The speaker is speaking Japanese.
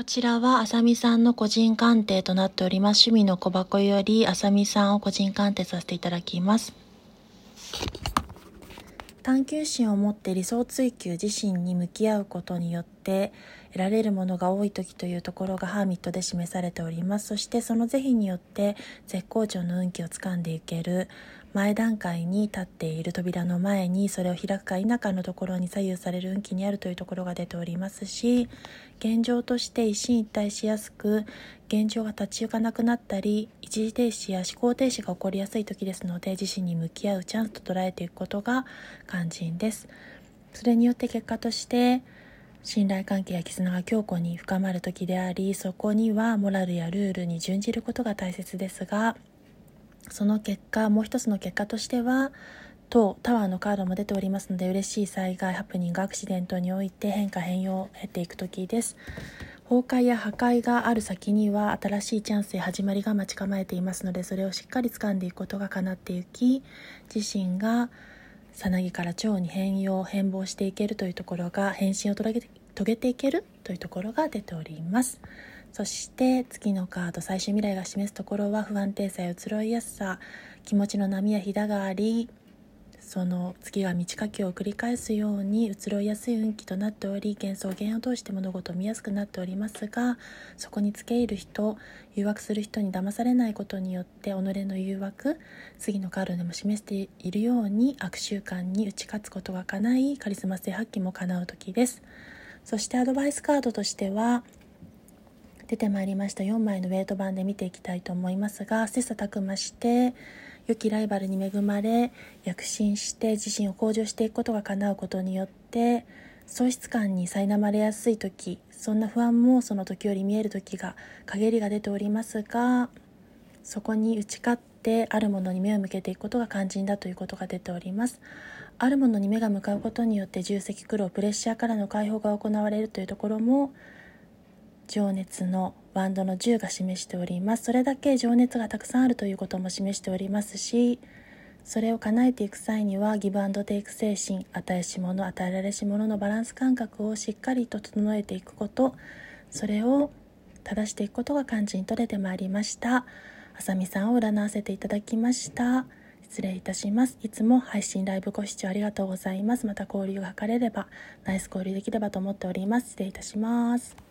こちらはあさみさんの個人鑑定となっております。趣味の小箱よりあさみさんを個人鑑定させていただきます。探求心を持って理想追求自身に向き合うことによって得られるものが多い時というところがハーミットで示されておりますそしてその是非によって絶好調の運気をつかんでいける前段階に立っている扉の前にそれを開くか否かのところに左右される運気にあるというところが出ておりますし現状として一進一退しやすく現状が立ち行かなくなったり一時停止や思考停止が起こりやすい時ですので自身に向き合うチャンスと捉えていくことが肝心です。それによって結果として信頼関係や絆が強固に深まる時でありそこにはモラルやルールに準じることが大切ですがその結果もう一つの結果としては当タワーのカードも出ておりますので嬉しい災害ハプニングアクシデントにおいて変化変容を経ていく時です。崩壊や破壊がある先には新しいチャンスや始まりが待ち構えていますのでそれをしっかり掴んでいくことが叶っていき自身がさなぎから蝶に変容変貌していけるというところが変身を遂げていけるというところが出ております。そして次のカード最終未来が示すところは不安定さや移ろいやすさ気持ちの波やひだがありその月が満ち欠けを繰り返すように移ろいやすい運気となっており幻想幻を通して物事を見やすくなっておりますがそこにつけ入る人誘惑する人に騙されないことによって己の誘惑次のカードでも示しているように悪習慣に打ち勝つことが叶いカリスマ性発揮も叶う時です。そしてアドバイスカードとしては出てまいりました。4枚のウェイト版で見ていきたいと思いますが切磋琢磨して良きライバルに恵まれ躍進して自身を向上していくことが叶うことによって喪失感に苛まれやすい時そんな不安もその時より見える時が陰りが出ておりますがそこに打ち勝ってあるものに目を向けていくことが肝心だということが出ております。あるものに目が向かうことによって重責苦労プレッシャーからの解放が行われるというところも情熱のバンドの10が示しております。それだけ情熱がたくさんあるということも示しておりますしそれを叶えていく際にはギブアンドテイク精神与えし者与えられし者のバランス感覚をしっかりと整えていくことそれを正していくことが肝心と出てまいりました。あさみさんを占わせていただきました。失礼いたします。いつも配信ライブご視聴ありがとうございます。また交流が図れればナイス交流できればと思っております。失礼いたします。